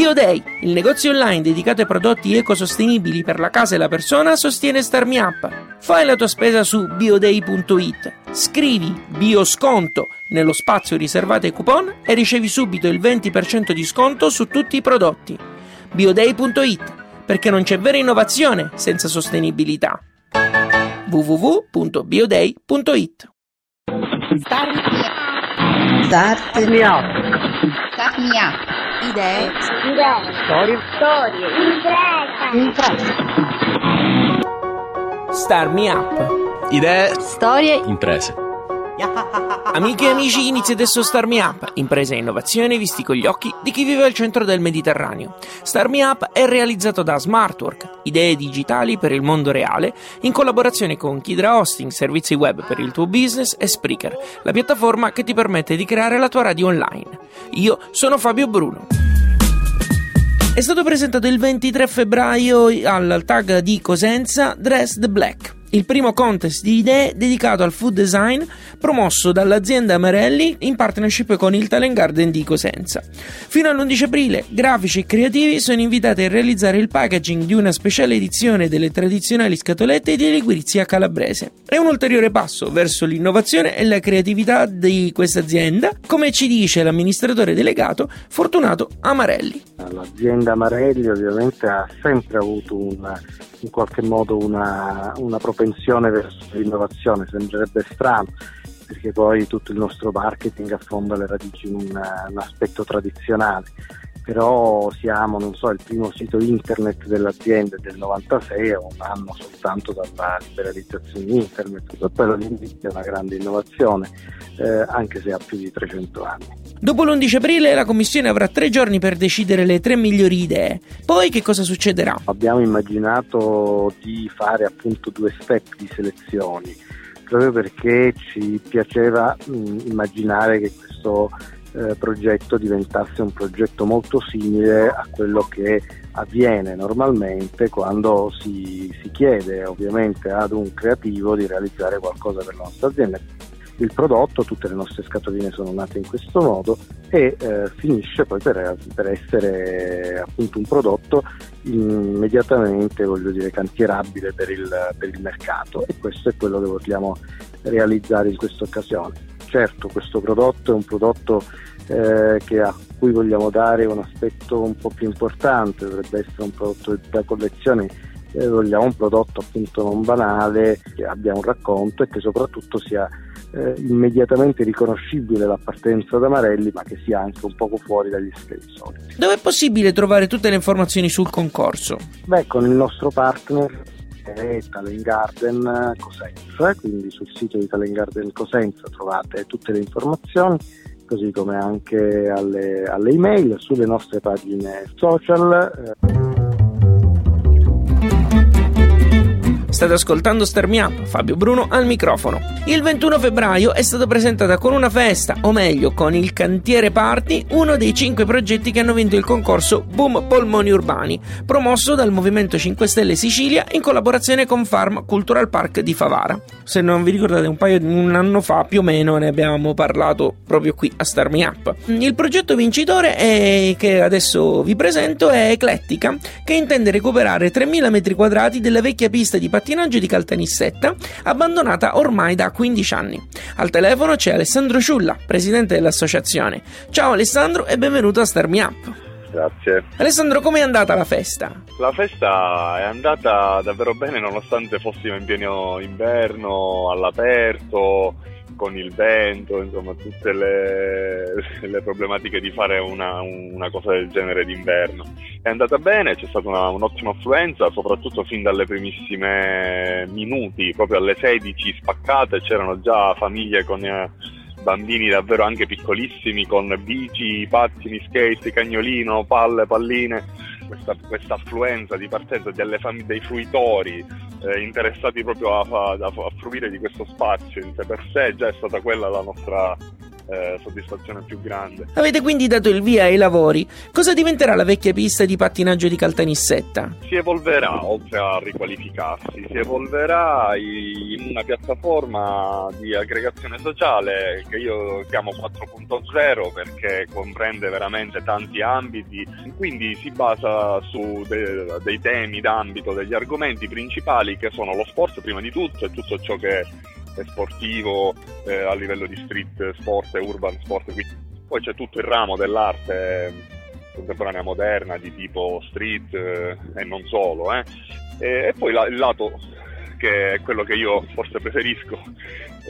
BioDay, il negozio online dedicato ai prodotti ecosostenibili per la casa e la persona, sostiene StarMiUp. Fai la tua spesa su bioday.it, scrivi biosconto nello spazio riservato ai coupon e ricevi subito il 20% di sconto su tutti i prodotti. bioday.it, perché non c'è vera innovazione senza sostenibilità. www.bioday.it Start Start me up. Start me up. Idee. Storie. Storie. Imprese. Star Me Up. Idee, Storie. imprese. Amiche e amici, inizia adesso Star Me Up, impresa e innovazione visti con gli occhi di chi vive al centro del Mediterraneo. Star Me Up è realizzato da Smartwork, idee digitali per il mondo reale, in collaborazione con Kidra Hosting, servizi web per il tuo business e Spreaker, la piattaforma che ti permette di creare la tua radio online. Io sono Fabio Bruno. È stato presentato il 23 febbraio al tag di Cosenza Dressed Black. Il primo contest di idee dedicato al food design promosso dall'azienda Amarelli in partnership con il Talent Garden di Cosenza. Fino all'11 aprile, grafici e creativi sono invitati a realizzare il packaging di una speciale edizione delle tradizionali scatolette di liquirizia calabrese. È un ulteriore passo verso l'innovazione e la creatività di questa azienda, come ci dice l'amministratore delegato Fortunato Amarelli. L'azienda Amarelli ovviamente ha sempre avuto una, in qualche modo una, una propensione verso l'innovazione, sembrerebbe strano perché poi tutto il nostro marketing affonda le radici in un, un aspetto tradizionale però siamo, non so, il primo sito internet dell'azienda del 96 è un anno soltanto dalla liberalizzazione di internet, di è una grande innovazione, eh, anche se ha più di 300 anni. Dopo l'11 aprile la commissione avrà tre giorni per decidere le tre migliori idee. Poi che cosa succederà? Abbiamo immaginato di fare appunto due step di selezioni, proprio perché ci piaceva mh, immaginare che questo eh, progetto diventasse un progetto molto simile a quello che avviene normalmente quando si, si chiede ovviamente ad un creativo di realizzare qualcosa per la nostra azienda il prodotto, tutte le nostre scatoline sono nate in questo modo e eh, finisce poi per, per, essere appunto un prodotto immediatamente voglio dire cantierabile per il, per il mercato e questo è quello che vogliamo realizzare in questa occasione. Certo questo prodotto è un prodotto eh, che a cui vogliamo dare un aspetto un po' più importante, dovrebbe essere un prodotto da collezione eh, vogliamo un prodotto appunto non banale, che abbia un racconto e che soprattutto sia eh, immediatamente riconoscibile l'appartenenza ad Amarelli, ma che sia anche un poco fuori dagli schemi soliti. Dove è possibile trovare tutte le informazioni sul concorso? Beh, con il nostro partner è Talent Garden Cosenza, quindi sul sito di Talent Garden Cosenza trovate tutte le informazioni così come anche alle, alle email sulle nostre pagine social. State ascoltando Star Me Up, Fabio Bruno al microfono. Il 21 febbraio è stata presentata con una festa, o meglio con il Cantiere Party, uno dei cinque progetti che hanno vinto il concorso Boom Polmoni Urbani, promosso dal Movimento 5 Stelle Sicilia in collaborazione con Farm Cultural Park di Favara. Se non vi ricordate, un paio di un anno fa più o meno ne abbiamo parlato proprio qui a Star Me Up. Il progetto vincitore è, che adesso vi presento è Eclettica, che intende recuperare 3000 metri quadrati della vecchia pista di pattinaggio di Caltanissetta, abbandonata ormai da 15 anni. Al telefono c'è Alessandro Ciulla, presidente dell'associazione. Ciao Alessandro e benvenuto a Star Me Up. Grazie. Alessandro, com'è andata la festa? La festa è andata davvero bene nonostante fossimo in pieno inverno, all'aperto, con il vento, insomma tutte le, le problematiche di fare una, una, cosa del genere d'inverno. È andata bene, c'è stata una, un'ottima affluenza, soprattutto fin dalle primissime minuti, proprio alle 16 spaccate c'erano già famiglie con eh, bambini davvero anche piccolissimi con bici, pattini, skate, cagnolino, palle, palline. Questa, questa affluenza di partenza fam- dei fruitori eh, interessati proprio a, a, a, fruire di questo spazio in sé per sé, già è stata quella la nostra eh, soddisfazione più grande. Avete quindi dato il via ai lavori. Cosa diventerà la vecchia pista di pattinaggio di Caltanissetta? Si evolverà, oltre a riqualificarsi, si evolverà in una piattaforma di aggregazione sociale che io chiamo 4.0 perché comprende veramente tanti ambiti, quindi si basa su de- dei temi d'ambito, degli argomenti principali che sono lo sport prima di tutto e tutto ciò che sportivo eh, a livello di street sport e urban sport. Poi c'è tutto il ramo dell'arte contemporanea moderna di tipo street eh, e non solo. Eh. E, e, poi la, il lato che è quello che io forse preferisco,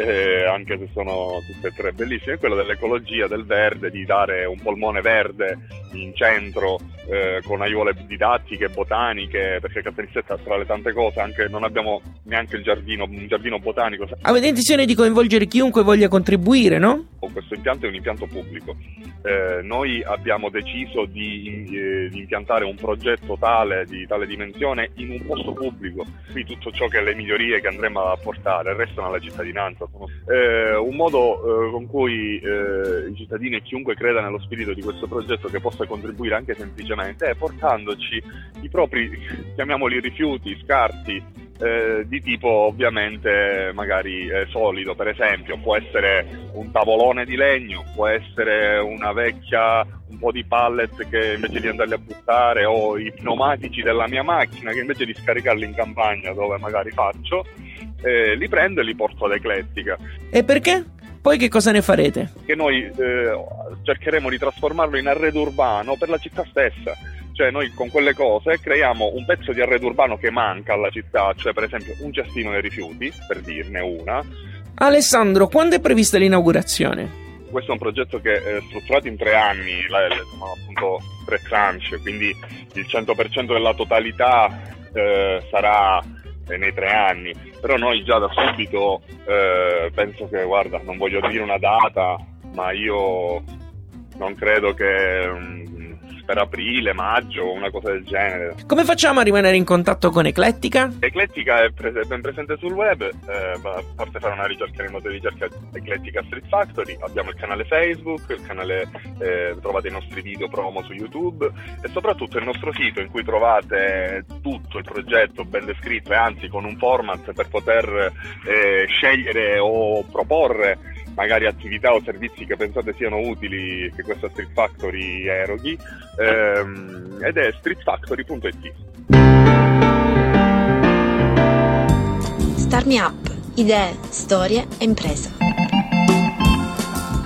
eh, anche se sono tutte e tre bellissime, è quello dell'ecologia, del verde, di dare un polmone verde in centro eh, con aiuole didattiche, botaniche, perché Castellissetta tra le tante cose anche non abbiamo neanche il giardino, un giardino botanico. Avete intenzione di coinvolgere chiunque voglia contribuire, no? Questo impianto è un impianto pubblico. Eh, noi abbiamo deciso di, eh, di, impiantare un progetto tale, di tale dimensione, in un posto pubblico. Qui tutto ciò che è le migliorie che andremo a portare restano alla cittadinanza. Sono, eh, un modo eh, con cui eh, i cittadini e chiunque creda nello spirito di questo progetto che possa contribuire anche semplicemente è portandoci i propri, chiamiamoli rifiuti, scarti, eh, di tipo ovviamente magari eh, solido, per esempio, può essere un tavolone di legno, può essere una vecchia, un po' di pallet che invece di andarli a buttare o i pneumatici della mia macchina che invece di scaricarli in campagna dove magari faccio, eh, li prendo e li porto ad eclettica. E perché? Poi che cosa ne farete? Che noi eh, cercheremo di trasformarlo in arredo urbano per la città stessa cioè noi con quelle cose creiamo un pezzo di arredo urbano che manca alla città, cioè per esempio un cestino dei rifiuti, per dirne una. Alessandro, quando è prevista l'inaugurazione? Questo è un progetto che è strutturato in tre anni, sono appunto tre tranche, quindi il 100% della totalità eh, sarà nei tre anni, però noi già da subito eh, penso che, guarda, non voglio dire una data, ma io non credo che um, per aprile, maggio, una cosa del genere. Come facciamo a rimanere in contatto con Eclettica? Eclettica è, pre- ben presente sul web, eh, basta fare una ricerca nel modo di ricerca Eclettica Street Factory, abbiamo il canale Facebook, il canale, eh, trovate i nostri video promo su YouTube e soprattutto il nostro sito in cui trovate tutto il progetto ben descritto e anzi con un format per poter eh, scegliere o proporre magari attività o servizi che pensate siano utili che questa Street Factory eroghi ehm, ed è streetfactory.it Start Me Up, idee, storie e impresa.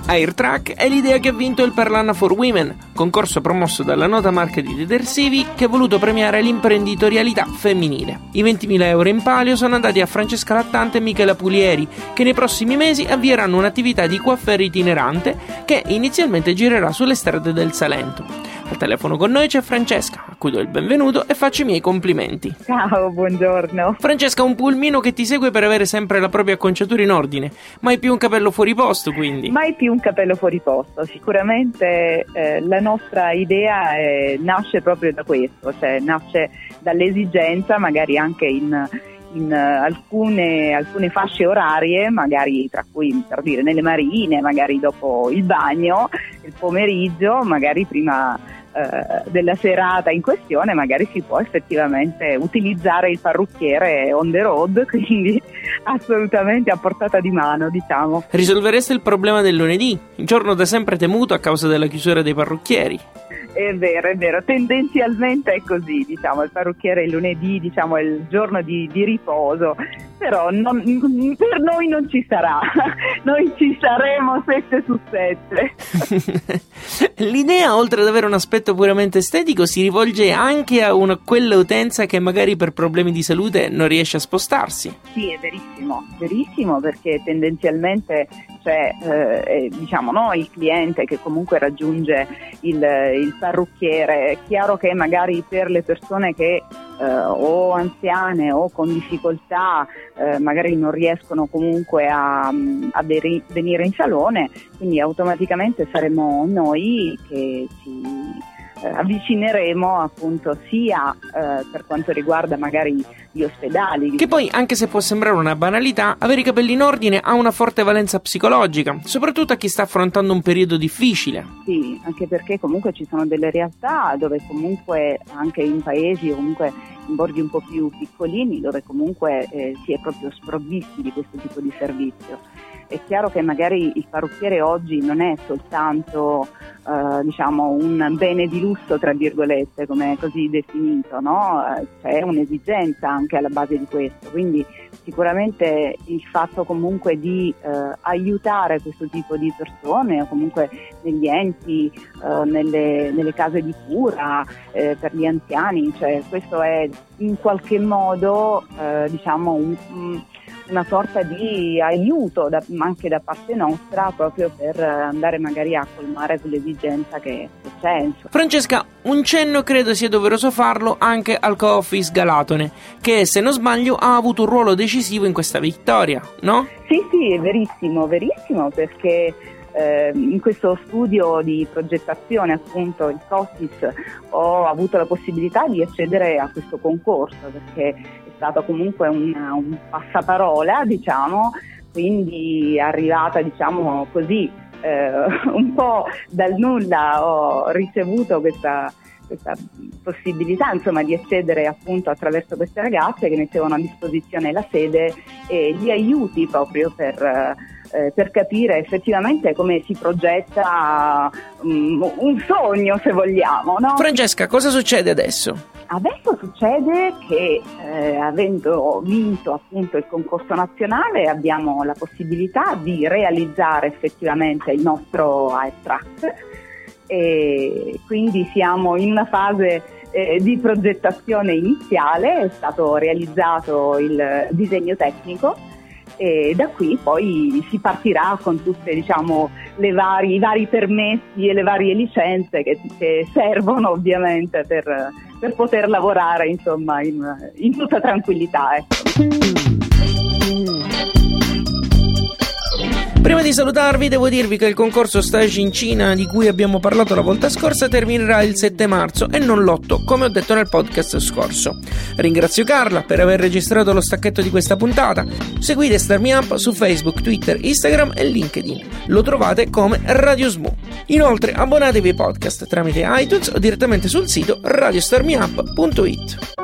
AirTrack è l'idea che ha vinto il Perlana for Women, concorso promosso dalla nota marca di detersivi che ha voluto premiare l'imprenditorialità femminile. I 20.000 euro in palio sono andati a Francesca Lattante e Michela Pulieri, che nei prossimi mesi avvieranno un'attività di coiffure itinerante che inizialmente girerà sulle strade del Salento. Al telefono con noi c'è Francesca, a cui do il benvenuto e faccio i miei complimenti. Ciao, buongiorno. Francesca, un pulmino che ti segue per avere sempre la propria acconciatura in ordine. Mai più un capello fuori posto, quindi? Mai più un capello fuori posto. Sicuramente eh, la nostra idea è, nasce proprio da questo, cioè nasce dall'esigenza, magari anche in in alcune, alcune, fasce orarie, magari tra cui per dire nelle marine, magari dopo il bagno, il pomeriggio, magari prima eh, della serata in questione magari si può effettivamente utilizzare il parrucchiere on the road, quindi assolutamente a portata di mano, diciamo. Risolvereste il problema del lunedì, giorno da sempre temuto a causa della chiusura dei parrucchieri. È vero, è vero, tendenzialmente è così, diciamo, il parrucchiere il lunedì, diciamo, è il giorno di, di riposo, però non, per noi non ci sarà, noi ci saremo 7 su 7. L'idea, oltre ad avere un aspetto puramente estetico, si rivolge anche a una, quella utenza che magari per problemi di salute non riesce a spostarsi. Sì, è verissimo, verissimo perché tendenzialmente c'è eh, diciamo, no, il cliente che comunque raggiunge il, il parrucchiere, è chiaro che magari per le persone che eh, o anziane o con difficoltà eh, magari non riescono comunque a, a veri, venire in salone, quindi automaticamente saremo noi che ci eh, avvicineremo appunto sia eh, per quanto riguarda magari gli ospedali. Che poi, anche se può sembrare una banalità, avere i capelli in ordine ha una forte valenza psicologica, soprattutto a chi sta affrontando un periodo difficile. Sì, anche perché comunque ci sono delle realtà dove comunque anche in paesi o comunque in borghi un po' più piccolini dove comunque eh, si è proprio sprovvisti di questo tipo di servizio. È chiaro che magari il parrucchiere oggi non è soltanto eh, diciamo un bene di lusso, tra virgolette, come così definito, no? Eh, c'è un'esigenza anche alla base di questo, quindi sicuramente il fatto comunque di eh, aiutare questo tipo di persone o comunque negli enti, eh, nelle, nelle, case di cura eh, per gli anziani, cioè questo è in qualche modo diciamo un, un una sorta di aiuto da, anche da parte nostra proprio per andare magari a colmare quell'esigenza che, c'è. Insomma. Francesca, un cenno credo sia doveroso farlo anche al co-office Galatone, che se non sbaglio ha avuto un ruolo decisivo in questa vittoria, no? Sì, sì, è verissimo, verissimo perché eh, in questo studio di progettazione appunto il COSIS ho avuto la possibilità di accedere a questo concorso perché stato comunque un, un passaparola, diciamo, quindi arrivata diciamo così eh, un po' dal nulla ho ricevuto questa, questa possibilità insomma, di accedere appunto attraverso queste ragazze che mettevano a disposizione la sede e gli aiuti proprio per eh, per capire effettivamente come si progetta um, un sogno, se vogliamo. No? Francesca, cosa succede adesso? Adesso succede che eh, avendo vinto appunto il concorso nazionale abbiamo la possibilità di realizzare effettivamente il nostro air track e quindi siamo in una fase eh, di progettazione iniziale, è stato realizzato il disegno tecnico e da qui poi si partirà con tutte diciamo, i vari permessi e le varie licenze che, che servono ovviamente per, per, poter lavorare insomma, in, in tutta tranquillità. Ecco. Prima di salutarvi devo dirvi che il concorso stage in Cina di cui abbiamo parlato la volta scorsa terminerà il 7 marzo e non l'8 come ho detto nel podcast scorso. Ringrazio Carla per aver registrato lo stacchetto di questa puntata. Seguite Starmi Up su Facebook, Twitter, Instagram e LinkedIn. Lo trovate come Radio Smo. Inoltre abbonatevi ai podcast tramite iTunes o direttamente sul sito radiostarmiup.it.